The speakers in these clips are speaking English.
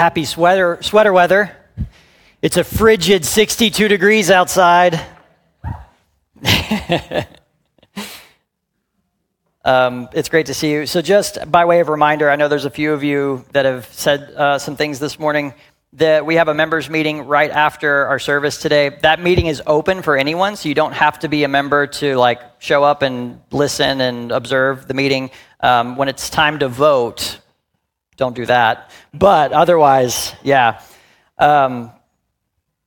Happy sweater, sweater weather. It's a frigid 62 degrees outside. um, it's great to see you. So, just by way of reminder, I know there's a few of you that have said uh, some things this morning. That we have a members meeting right after our service today. That meeting is open for anyone, so you don't have to be a member to like show up and listen and observe the meeting. Um, when it's time to vote, don't do that. But otherwise, yeah. Um,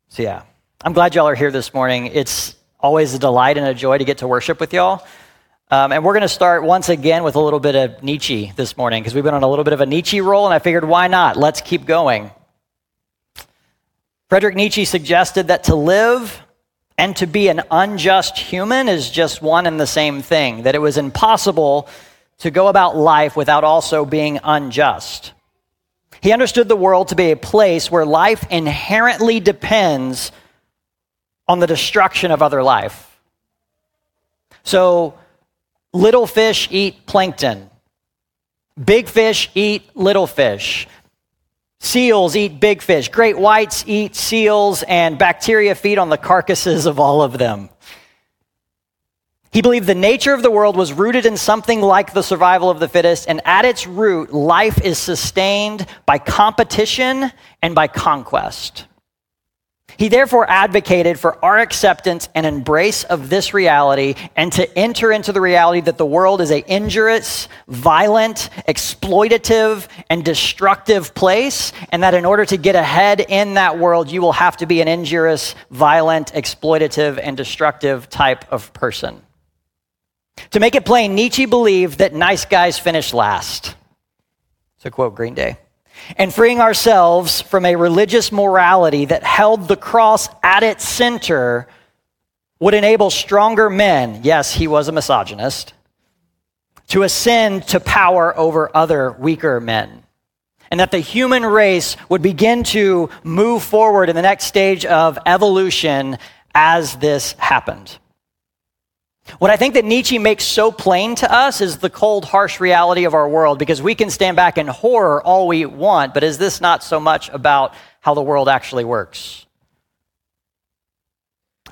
so, yeah, I'm glad y'all are here this morning. It's always a delight and a joy to get to worship with y'all. Um, and we're going to start once again with a little bit of Nietzsche this morning because we've been on a little bit of a Nietzsche roll, and I figured why not? Let's keep going. Frederick Nietzsche suggested that to live and to be an unjust human is just one and the same thing, that it was impossible to go about life without also being unjust. He understood the world to be a place where life inherently depends on the destruction of other life. So, little fish eat plankton, big fish eat little fish. Seals eat big fish. Great whites eat seals, and bacteria feed on the carcasses of all of them. He believed the nature of the world was rooted in something like the survival of the fittest, and at its root, life is sustained by competition and by conquest. He therefore advocated for our acceptance and embrace of this reality and to enter into the reality that the world is a injurious, violent, exploitative, and destructive place, and that in order to get ahead in that world, you will have to be an injurious, violent, exploitative, and destructive type of person. To make it plain, Nietzsche believed that nice guys finish last. To quote Green Day. And freeing ourselves from a religious morality that held the cross at its center would enable stronger men, yes, he was a misogynist, to ascend to power over other weaker men. And that the human race would begin to move forward in the next stage of evolution as this happened. What I think that Nietzsche makes so plain to us is the cold, harsh reality of our world because we can stand back in horror all we want, but is this not so much about how the world actually works?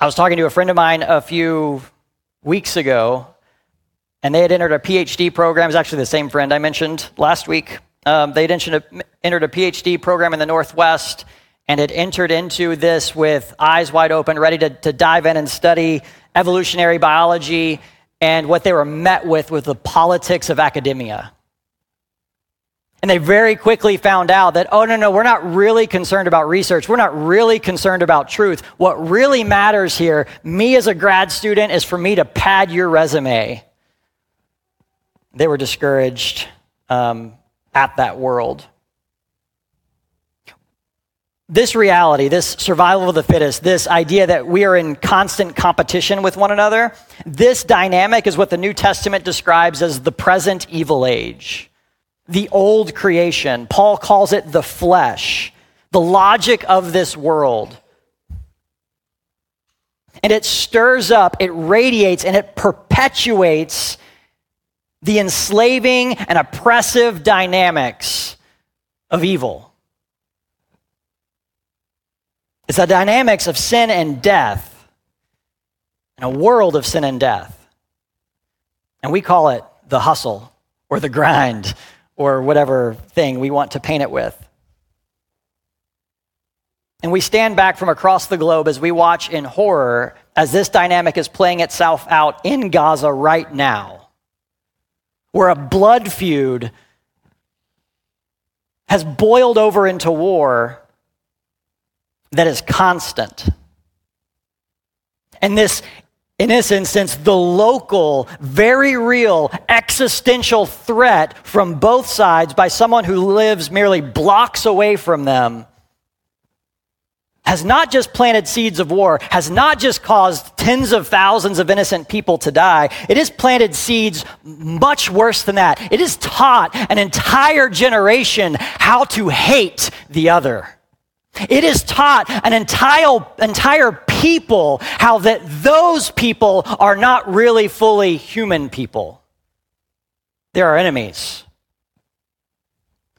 I was talking to a friend of mine a few weeks ago, and they had entered a PhD program. It's actually the same friend I mentioned last week. Um, they had entered a, entered a PhD program in the Northwest and had entered into this with eyes wide open, ready to, to dive in and study evolutionary biology, and what they were met with was the politics of academia. And they very quickly found out that, oh, no, no, we're not really concerned about research. We're not really concerned about truth. What really matters here, me as a grad student, is for me to pad your resume. They were discouraged um, at that world this reality, this survival of the fittest, this idea that we are in constant competition with one another, this dynamic is what the New Testament describes as the present evil age, the old creation. Paul calls it the flesh, the logic of this world. And it stirs up, it radiates, and it perpetuates the enslaving and oppressive dynamics of evil. It's the dynamics of sin and death, in a world of sin and death. And we call it the hustle or the grind or whatever thing we want to paint it with. And we stand back from across the globe as we watch in horror as this dynamic is playing itself out in Gaza right now, where a blood feud has boiled over into war that is constant. And this, in this instance, the local, very real existential threat from both sides by someone who lives merely blocks away from them has not just planted seeds of war, has not just caused tens of thousands of innocent people to die. It has planted seeds much worse than that. It has taught an entire generation how to hate the other. It has taught an entire, entire people how that those people are not really fully human people. They're enemies.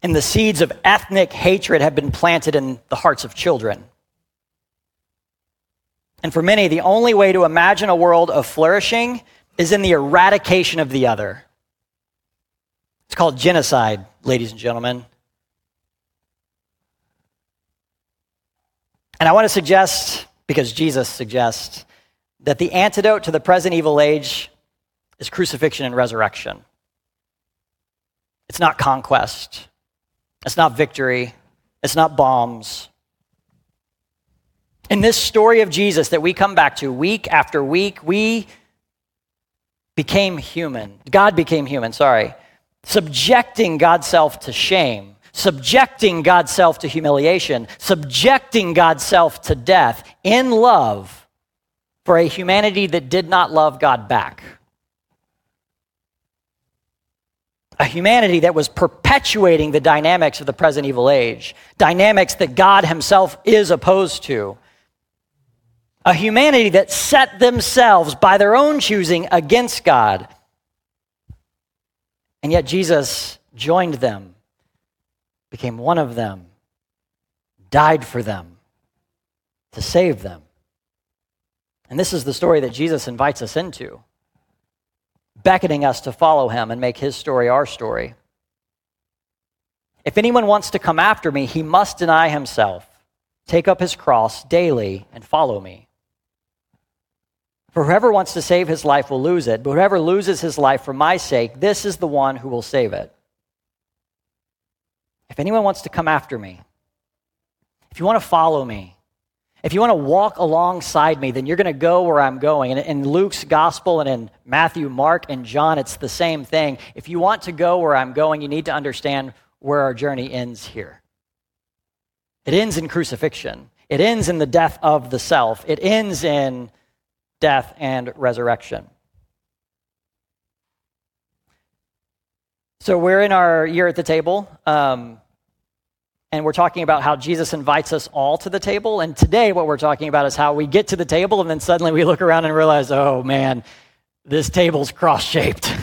And the seeds of ethnic hatred have been planted in the hearts of children. And for many, the only way to imagine a world of flourishing is in the eradication of the other. It's called genocide, ladies and gentlemen. And I want to suggest, because Jesus suggests, that the antidote to the present evil age is crucifixion and resurrection. It's not conquest, it's not victory, it's not bombs, in this story of Jesus that we come back to week after week, we became human. God became human, sorry. Subjecting God's self to shame, subjecting God's self to humiliation, subjecting God's self to death in love for a humanity that did not love God back. a humanity that was perpetuating the dynamics of the present evil age, dynamics that God Himself is opposed to a humanity that set themselves by their own choosing against God. And yet Jesus joined them, became one of them, died for them to save them. And this is the story that Jesus invites us into, beckoning us to follow him and make his story our story. If anyone wants to come after me, he must deny himself, take up his cross daily, and follow me. For whoever wants to save his life will lose it, but whoever loses his life for my sake, this is the one who will save it. If anyone wants to come after me, if you want to follow me, if you want to walk alongside me, then you're going to go where I'm going. And in Luke's gospel and in Matthew, Mark, and John, it's the same thing. If you want to go where I'm going, you need to understand where our journey ends here. It ends in crucifixion, it ends in the death of the self, it ends in death, and resurrection. So we're in our year at the table, um, and we're talking about how Jesus invites us all to the table. And today, what we're talking about is how we get to the table, and then suddenly we look around and realize, oh man, this table's cross shaped.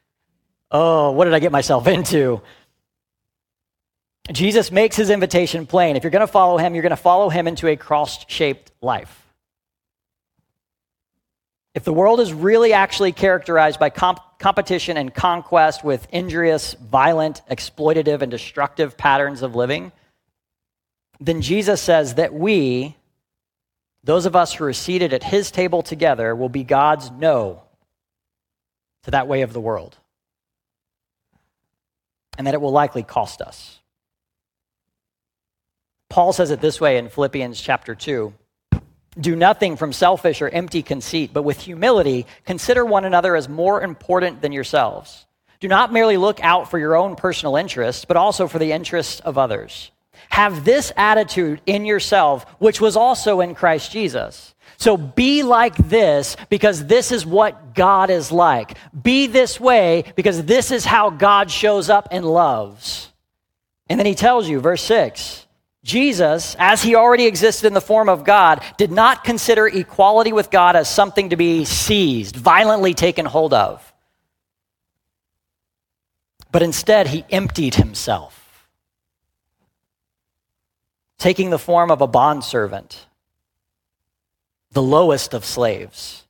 oh, what did I get myself into? Jesus makes his invitation plain. If you're going to follow him, you're going to follow him into a cross shaped life. If the world is really actually characterized by comp- competition and conquest with injurious, violent, exploitative, and destructive patterns of living, then Jesus says that we, those of us who are seated at his table together, will be God's no to that way of the world. And that it will likely cost us. Paul says it this way in Philippians chapter 2. Do nothing from selfish or empty conceit, but with humility consider one another as more important than yourselves. Do not merely look out for your own personal interests, but also for the interests of others. Have this attitude in yourself, which was also in Christ Jesus. So be like this because this is what God is like. Be this way because this is how God shows up and loves. And then he tells you, verse 6 Jesus, as he already existed in the form of God, did not consider equality with God as something to be seized, violently taken hold of. But instead, he emptied himself, taking the form of a bondservant, the lowest of slaves,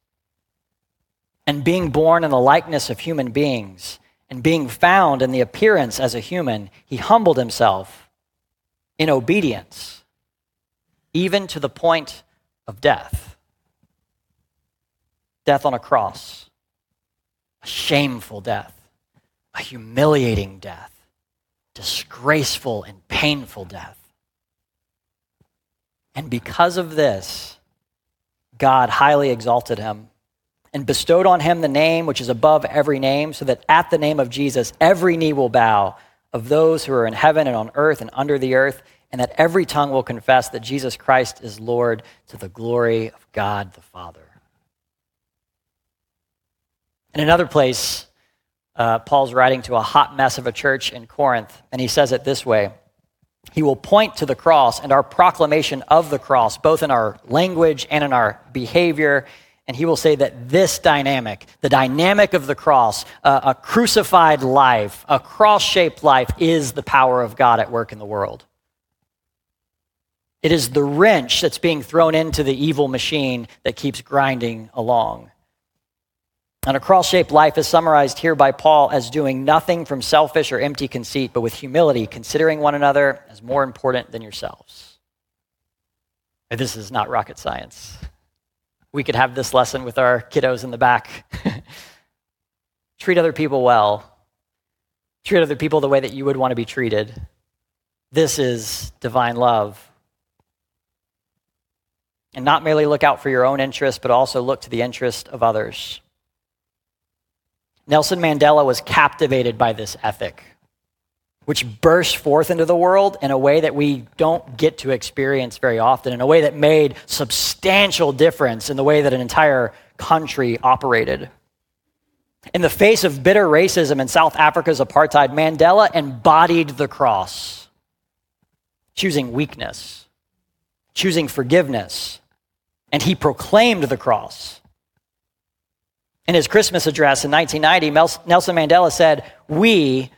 and being born in the likeness of human beings And being found in the appearance as a human, he humbled himself in obedience, even to the point of death. Death on a cross, a shameful death, a humiliating death, disgraceful and painful death. And because of this, God highly exalted him and bestowed on him the name which is above every name, so that at the name of Jesus every knee will bow of those who are in heaven and on earth and under the earth, and that every tongue will confess that Jesus Christ is Lord to the glory of God the Father. In another place, uh, Paul's writing to a hot mess of a church in Corinth, and he says it this way He will point to the cross and our proclamation of the cross, both in our language and in our behavior and he will say that this dynamic, the dynamic of the cross, uh, a crucified life, a cross shaped life, is the power of God at work in the world. It is the wrench that's being thrown into the evil machine that keeps grinding along. And a cross shaped life is summarized here by Paul as doing nothing from selfish or empty conceit, but with humility, considering one another as more important than yourselves. This is not rocket science we could have this lesson with our kiddos in the back. Treat other people well. Treat other people the way that you would want to be treated. This is divine love. And not merely look out for your own interest, but also look to the interest of others. Nelson Mandela was captivated by this ethic which burst forth into the world in a way that we don't get to experience very often, in a way that made substantial difference in the way that an entire country operated. In the face of bitter racism in South Africa's apartheid, Mandela embodied the cross, choosing weakness, choosing forgiveness, and he proclaimed the cross. In his Christmas address in 1990, Nelson Mandela said, We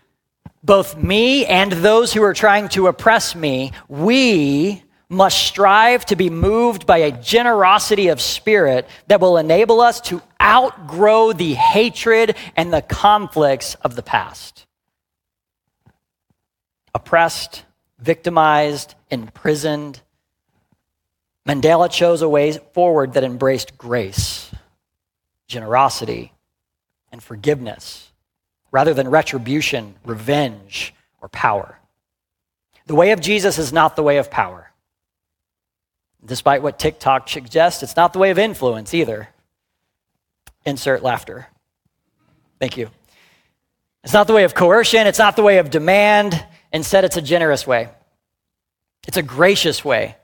both me and those who are trying to oppress me, we must strive to be moved by a generosity of spirit that will enable us to outgrow the hatred and the conflicts of the past. Oppressed, victimized, imprisoned, Mandela chose a way forward that embraced grace, generosity, and forgiveness rather than retribution, revenge, or power. The way of Jesus is not the way of power. Despite what TikTok suggests, it's not the way of influence either. Insert laughter. Thank you. It's not the way of coercion, it's not the way of demand. Instead, it's a generous way, it's a gracious way.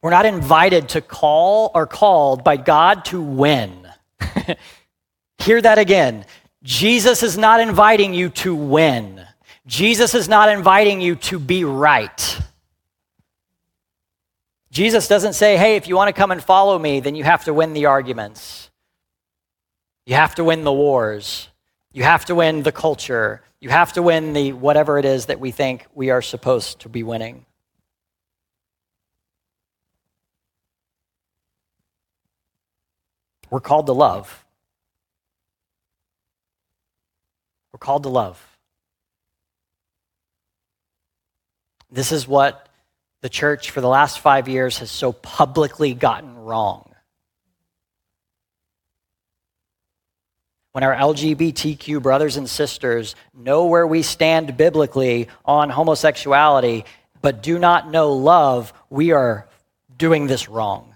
We're not invited to call or called by God to win. Hear that again. Jesus is not inviting you to win. Jesus is not inviting you to be right. Jesus doesn't say, hey, if you want to come and follow me, then you have to win the arguments. You have to win the wars. You have to win the culture. You have to win the whatever it is that we think we are supposed to be winning. We're called to love. We're called to love. This is what the church for the last five years has so publicly gotten wrong. When our LGBTQ brothers and sisters know where we stand biblically on homosexuality, but do not know love, we are doing this wrong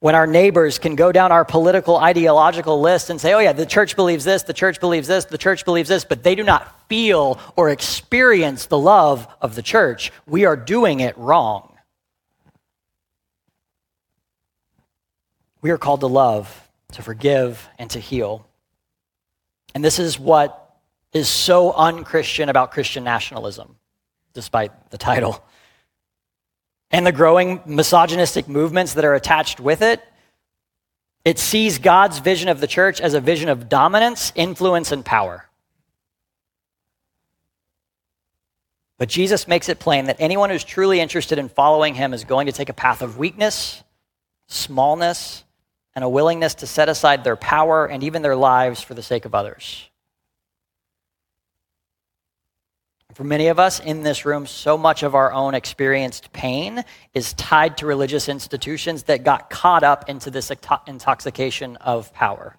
when our neighbors can go down our political ideological list and say, oh, yeah, the church believes this, the church believes this, the church believes this, but they do not feel or experience the love of the church, we are doing it wrong. We are called to love, to forgive, and to heal. And this is what is so unchristian about Christian nationalism, despite the title and the growing misogynistic movements that are attached with it, it sees God's vision of the church as a vision of dominance, influence, and power. But Jesus makes it plain that anyone who's truly interested in following him is going to take a path of weakness, smallness, and a willingness to set aside their power and even their lives for the sake of others. For many of us in this room, so much of our own experienced pain is tied to religious institutions that got caught up into this intoxication of power.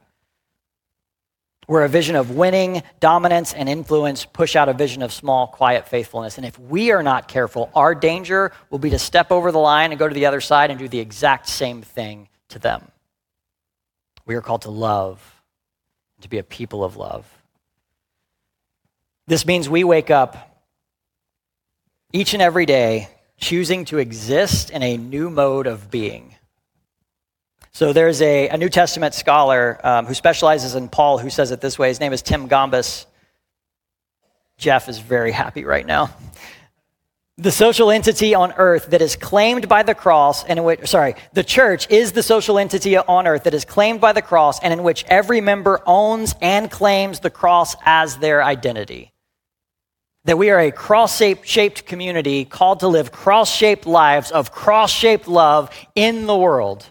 Where a vision of winning, dominance, and influence push out a vision of small, quiet faithfulness. And if we are not careful, our danger will be to step over the line and go to the other side and do the exact same thing to them. We are called to love, to be a people of love. This means we wake up each and every day choosing to exist in a new mode of being. So there's a, a New Testament scholar um, who specializes in Paul who says it this way. His name is Tim Gombis. Jeff is very happy right now the social entity on earth that is claimed by the cross and in which sorry the church is the social entity on earth that is claimed by the cross and in which every member owns and claims the cross as their identity. That we are a cross-shaped community called to live cross-shaped lives of cross-shaped love in the world.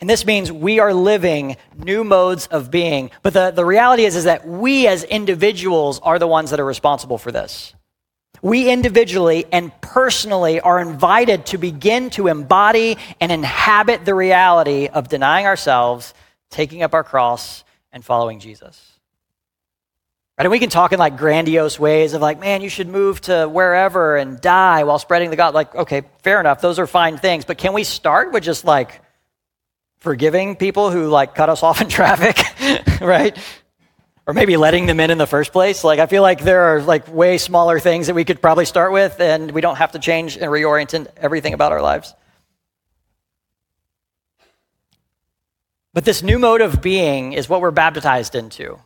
And this means we are living new modes of being. But the, the reality is, is that we as individuals are the ones that are responsible for this we individually and personally are invited to begin to embody and inhabit the reality of denying ourselves, taking up our cross, and following Jesus. Right? And we can talk in like grandiose ways of like, man, you should move to wherever and die while spreading the God. Like, okay, fair enough. Those are fine things. But can we start with just like forgiving people who like cut us off in traffic, right? Or maybe letting them in in the first place. Like, I feel like there are like way smaller things that we could probably start with, and we don't have to change and reorient everything about our lives. But this new mode of being is what we're baptized into.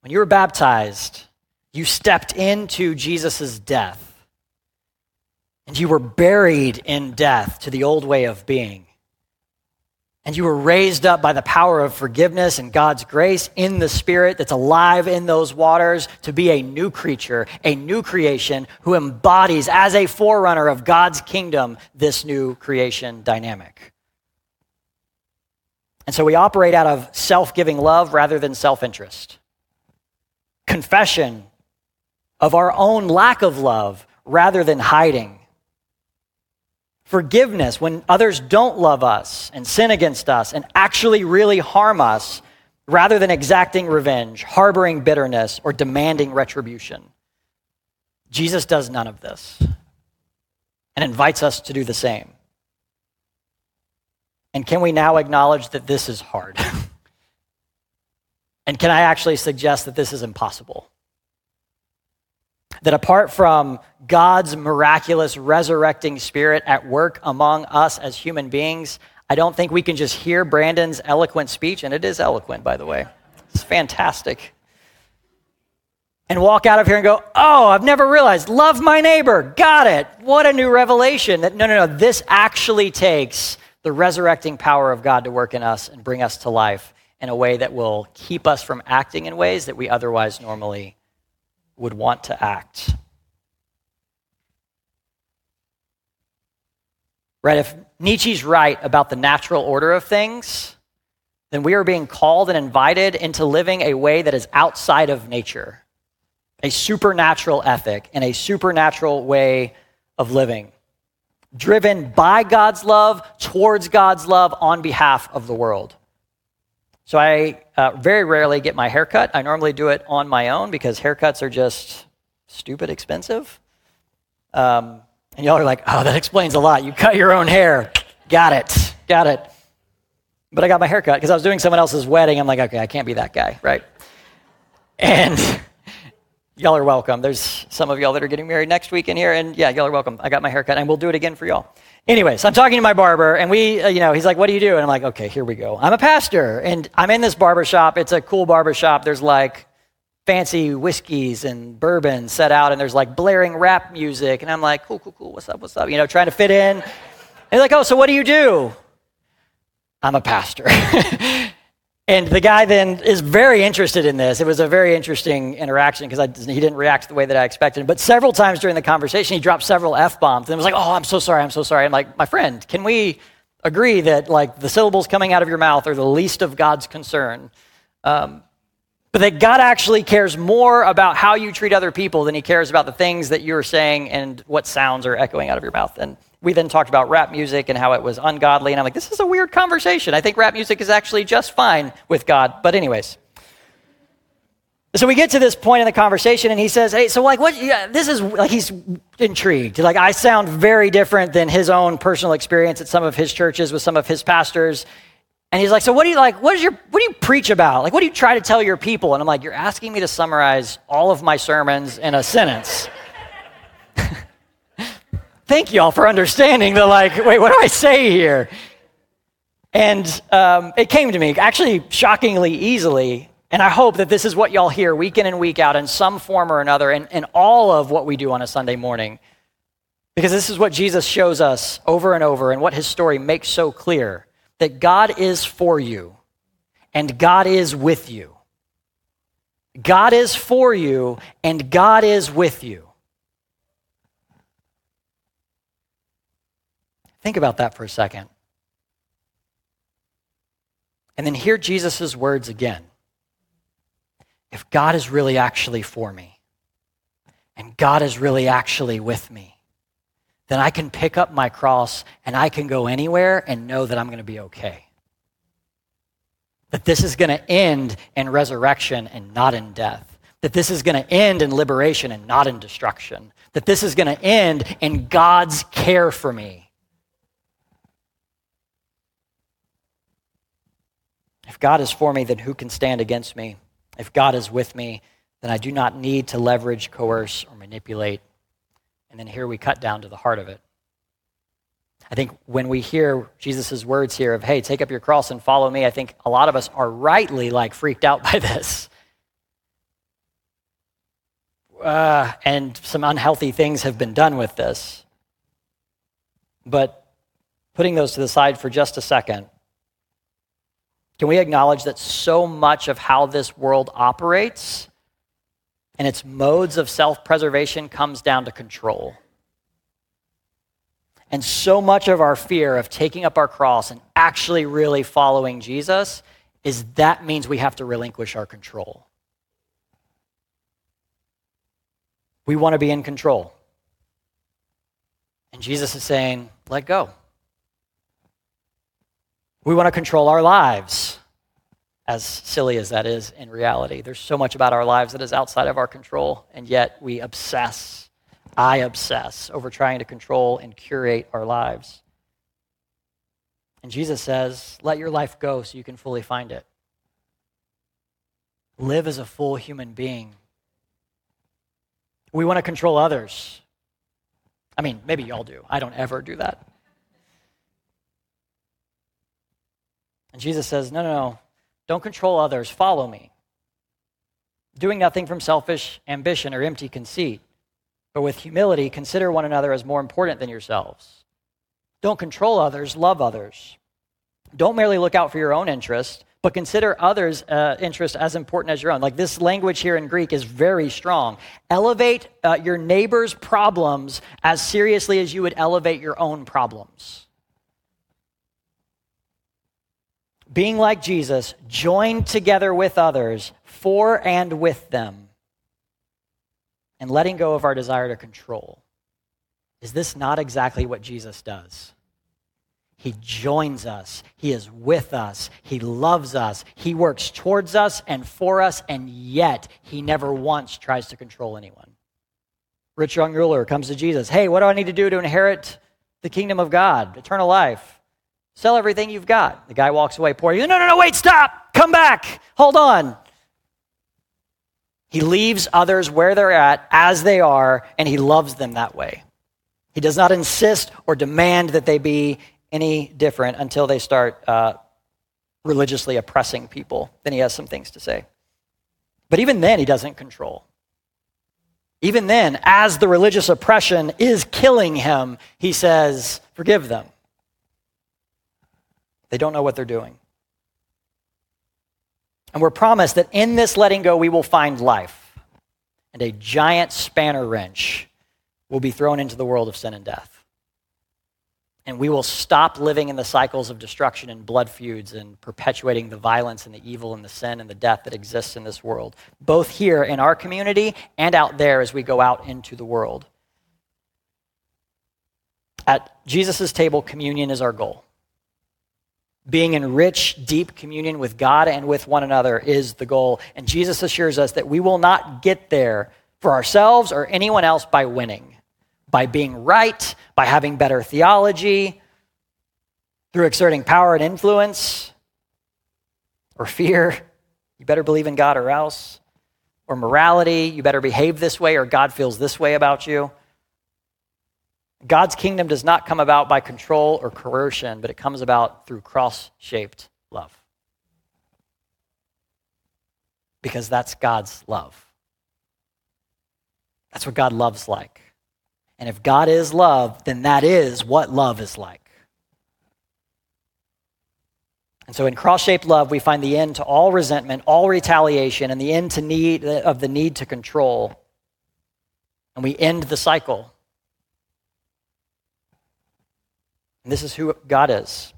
When you were baptized, you stepped into Jesus' death, and you were buried in death to the old way of being and you were raised up by the power of forgiveness and God's grace in the Spirit that's alive in those waters to be a new creature, a new creation who embodies as a forerunner of God's kingdom this new creation dynamic. And so we operate out of self giving love rather than self interest. Confession of our own lack of love rather than hiding forgiveness when others don't love us and sin against us and actually really harm us rather than exacting revenge, harboring bitterness, or demanding retribution. Jesus does none of this and invites us to do the same. And can we now acknowledge that this is hard? and can I actually suggest that this is impossible? That apart from God's miraculous resurrecting spirit at work among us as human beings, I don't think we can just hear Brandon's eloquent speech, and it is eloquent, by the way. It's fantastic. And walk out of here and go, oh, I've never realized. Love my neighbor. Got it. What a new revelation. That no, no, no. This actually takes the resurrecting power of God to work in us and bring us to life in a way that will keep us from acting in ways that we otherwise normally would want to act. Right? If Nietzsche's right about the natural order of things, then we are being called and invited into living a way that is outside of nature, a supernatural ethic and a supernatural way of living, driven by God's love, towards God's love, on behalf of the world. So I uh, very rarely get my hair cut. I normally do it on my own because haircuts are just stupid expensive. Um, and y'all are like, oh, that explains a lot. You cut your own hair. Got it. Got it. But I got my hair cut because I was doing someone else's wedding. I'm like, okay, I can't be that guy, right? And y'all are welcome. There's some of y'all that are getting married next week in here, and yeah, y'all are welcome. I got my hair cut, and we'll do it again for y'all. Anyways, I'm talking to my barber, and we, uh, you know, he's like, "What do you do?" And I'm like, "Okay, here we go. I'm a pastor, and I'm in this barber shop. It's a cool barber shop. There's like fancy whiskeys and bourbon set out, and there's like blaring rap music, and I'm like, "Cool, cool, cool. What's up? What's up?" You know, trying to fit in. And he's like, "Oh, so what do you do?" I'm a pastor. And the guy then is very interested in this. It was a very interesting interaction because he didn't react the way that I expected. But several times during the conversation, he dropped several F bombs and was like, Oh, I'm so sorry. I'm so sorry. I'm like, My friend, can we agree that like the syllables coming out of your mouth are the least of God's concern. Um, but that God actually cares more about how you treat other people than he cares about the things that you're saying and what sounds are echoing out of your mouth. And we then talked about rap music and how it was ungodly. And I'm like, this is a weird conversation. I think rap music is actually just fine with God. But, anyways. So we get to this point in the conversation, and he says, "Hey, so like, what? Yeah, this is like he's intrigued. Like, I sound very different than his own personal experience at some of his churches with some of his pastors." And he's like, "So what do you like? What is your? What do you preach about? Like, what do you try to tell your people?" And I'm like, "You're asking me to summarize all of my sermons in a sentence." Thank y'all for understanding the like. Wait, what do I say here? And um, it came to me actually shockingly easily and I hope that this is what y'all hear week in and week out in some form or another in, in all of what we do on a Sunday morning. Because this is what Jesus shows us over and over and what his story makes so clear that God is for you and God is with you. God is for you and God is with you. Think about that for a second. And then hear Jesus' words again if God is really actually for me and God is really actually with me, then I can pick up my cross and I can go anywhere and know that I'm going to be okay. That this is going to end in resurrection and not in death. That this is going to end in liberation and not in destruction. That this is going to end in God's care for me. If God is for me, then who can stand against me? If God is with me, then I do not need to leverage, coerce, or manipulate. And then here we cut down to the heart of it. I think when we hear Jesus' words here of, hey, take up your cross and follow me, I think a lot of us are rightly like freaked out by this. Uh, and some unhealthy things have been done with this. But putting those to the side for just a second, can we acknowledge that so much of how this world operates and its modes of self preservation comes down to control? And so much of our fear of taking up our cross and actually really following Jesus is that means we have to relinquish our control. We want to be in control. And Jesus is saying, let go. We want to control our lives, as silly as that is in reality. There's so much about our lives that is outside of our control, and yet we obsess. I obsess over trying to control and curate our lives. And Jesus says, let your life go so you can fully find it. Live as a full human being. We want to control others. I mean, maybe y'all do. I don't ever do that. And Jesus says, No, no, no. Don't control others. Follow me. Doing nothing from selfish ambition or empty conceit, but with humility, consider one another as more important than yourselves. Don't control others, love others. Don't merely look out for your own interest, but consider others' uh, interest as important as your own. Like this language here in Greek is very strong. Elevate uh, your neighbor's problems as seriously as you would elevate your own problems. Being like Jesus, joined together with others, for and with them, and letting go of our desire to control. Is this not exactly what Jesus does? He joins us. He is with us. He loves us. He works towards us and for us, and yet he never once tries to control anyone. Rich young ruler comes to Jesus. Hey, what do I need to do to inherit the kingdom of God, eternal life? Sell everything you've got. The guy walks away poor. You, No, no, no, wait, stop. Come back. Hold on. He leaves others where they're at as they are, and he loves them that way. He does not insist or demand that they be any different until they start uh, religiously oppressing people. Then he has some things to say. But even then, he doesn't control. Even then, as the religious oppression is killing him, he says, Forgive them. They don't know what they're doing. And we're promised that in this letting go, we will find life. And a giant spanner wrench will be thrown into the world of sin and death. And we will stop living in the cycles of destruction and blood feuds and perpetuating the violence and the evil and the sin and the death that exists in this world, both here in our community and out there as we go out into the world. At Jesus' table, communion is our goal. Being in rich, deep communion with God and with one another is the goal. And Jesus assures us that we will not get there for ourselves or anyone else by winning by being right, by having better theology, through exerting power and influence, or fear, you better believe in God or else, or morality, you better behave this way or God feels this way about you. God's kingdom does not come about by control or coercion, but it comes about through cross shaped love. Because that's God's love. That's what God loves like. And if God is love, then that is what love is like. And so in cross-shaped love, we find the end to all resentment, all retaliation, and the end to need of the need to control. And we end the cycle. And this is who God is.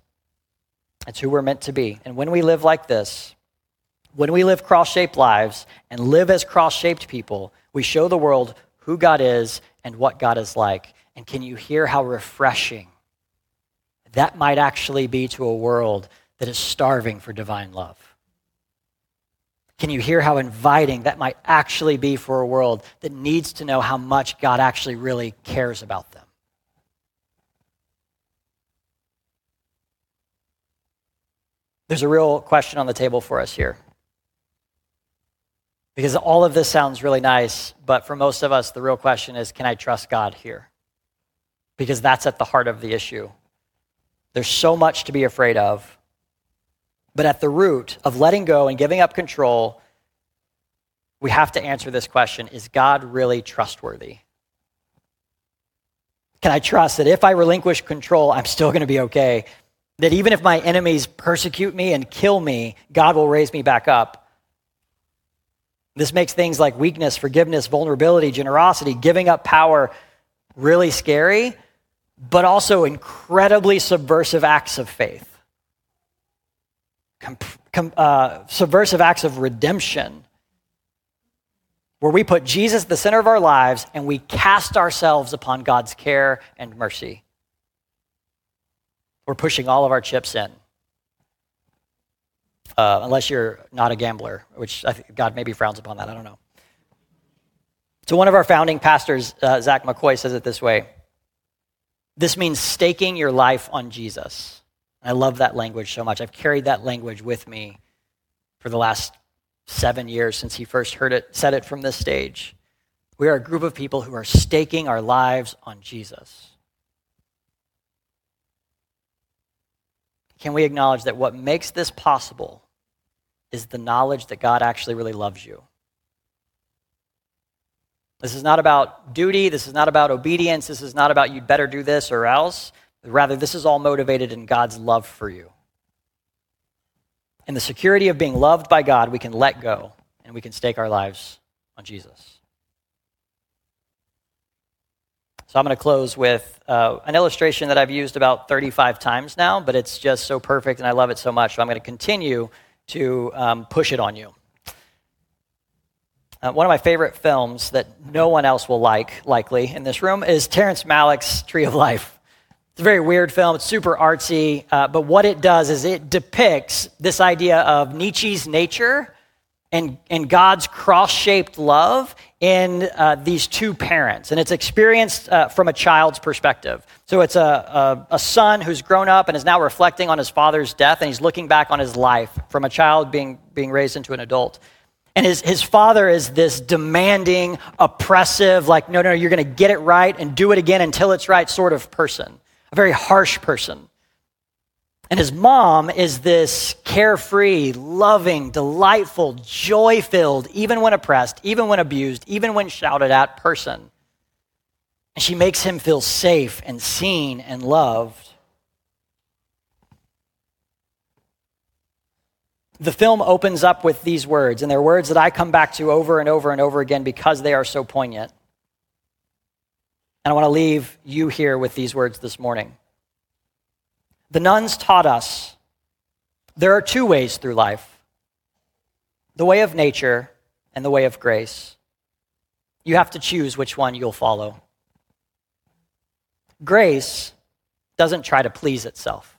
It's who we're meant to be. And when we live like this, when we live cross-shaped lives and live as cross-shaped people, we show the world who God is and what God is like. And can you hear how refreshing that might actually be to a world that is starving for divine love? Can you hear how inviting that might actually be for a world that needs to know how much God actually really cares about them? There's a real question on the table for us here. Because all of this sounds really nice, but for most of us, the real question is can I trust God here? Because that's at the heart of the issue. There's so much to be afraid of. But at the root of letting go and giving up control, we have to answer this question Is God really trustworthy? Can I trust that if I relinquish control, I'm still going to be okay? That even if my enemies persecute me and kill me, God will raise me back up? This makes things like weakness, forgiveness, vulnerability, generosity, giving up power really scary, but also incredibly subversive acts of faith. Com- com- uh, subversive acts of redemption, where we put Jesus at the center of our lives and we cast ourselves upon God's care and mercy. We're pushing all of our chips in uh, unless you're not a gambler, which God maybe frowns upon that. I don't know. So, one of our founding pastors, uh, Zach McCoy, says it this way This means staking your life on Jesus. I love that language so much. I've carried that language with me for the last seven years since he first heard it, said it from this stage. We are a group of people who are staking our lives on Jesus. Can we acknowledge that what makes this possible is the knowledge that God actually really loves you? This is not about duty. This is not about obedience. This is not about you'd better do this or else. Rather, this is all motivated in God's love for you. In the security of being loved by God, we can let go and we can stake our lives on Jesus. So I'm going to close with uh, an illustration that I've used about 35 times now, but it's just so perfect and I love it so much. So I'm going to continue to um, push it on you. Uh, one of my favorite films that no one else will like, likely, in this room is Terrence Malick's Tree of Life. It's a very weird film. It's super artsy, uh, but what it does is it depicts this idea of Nietzsche's nature and, and God's cross shaped love in uh, these two parents. And it's experienced uh, from a child's perspective. So it's a, a, a, son who's grown up and is now reflecting on his father's death, and he's looking back on his life from a child being, being raised into an adult. And his, his father is this demanding, oppressive, like, no, no, you're going to get it right and do it again until it's right sort of person, a very harsh person. And his mom is this carefree, loving, delightful, joy filled, even when oppressed, even when abused, even when shouted at person. And she makes him feel safe and seen and loved. The film opens up with these words, and they're words that I come back to over and over and over again because they are so poignant. And I want to leave you here with these words this morning. The nuns taught us there are two ways through life the way of nature and the way of grace. You have to choose which one you'll follow. Grace doesn't try to please itself,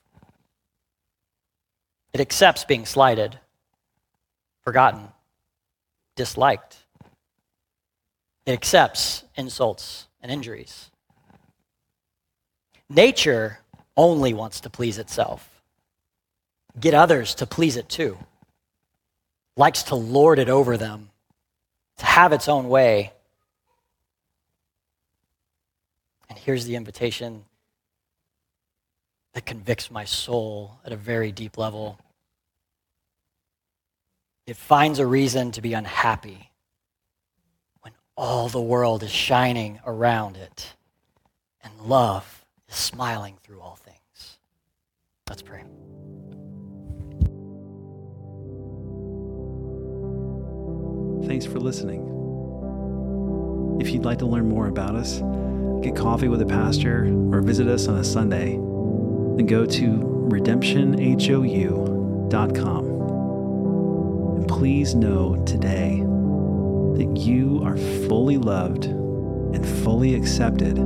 it accepts being slighted, forgotten, disliked. It accepts insults and injuries. Nature only wants to please itself, get others to please it too, likes to lord it over them, to have its own way. And here's the invitation that convicts my soul at a very deep level. It finds a reason to be unhappy when all the world is shining around it and love smiling through all things. Let's pray. Thanks for listening. If you'd like to learn more about us, get coffee with a pastor, or visit us on a Sunday, then go to redemptionhou.com. And please know today that you are fully loved and fully accepted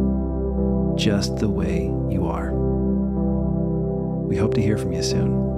just the way you are. We hope to hear from you soon.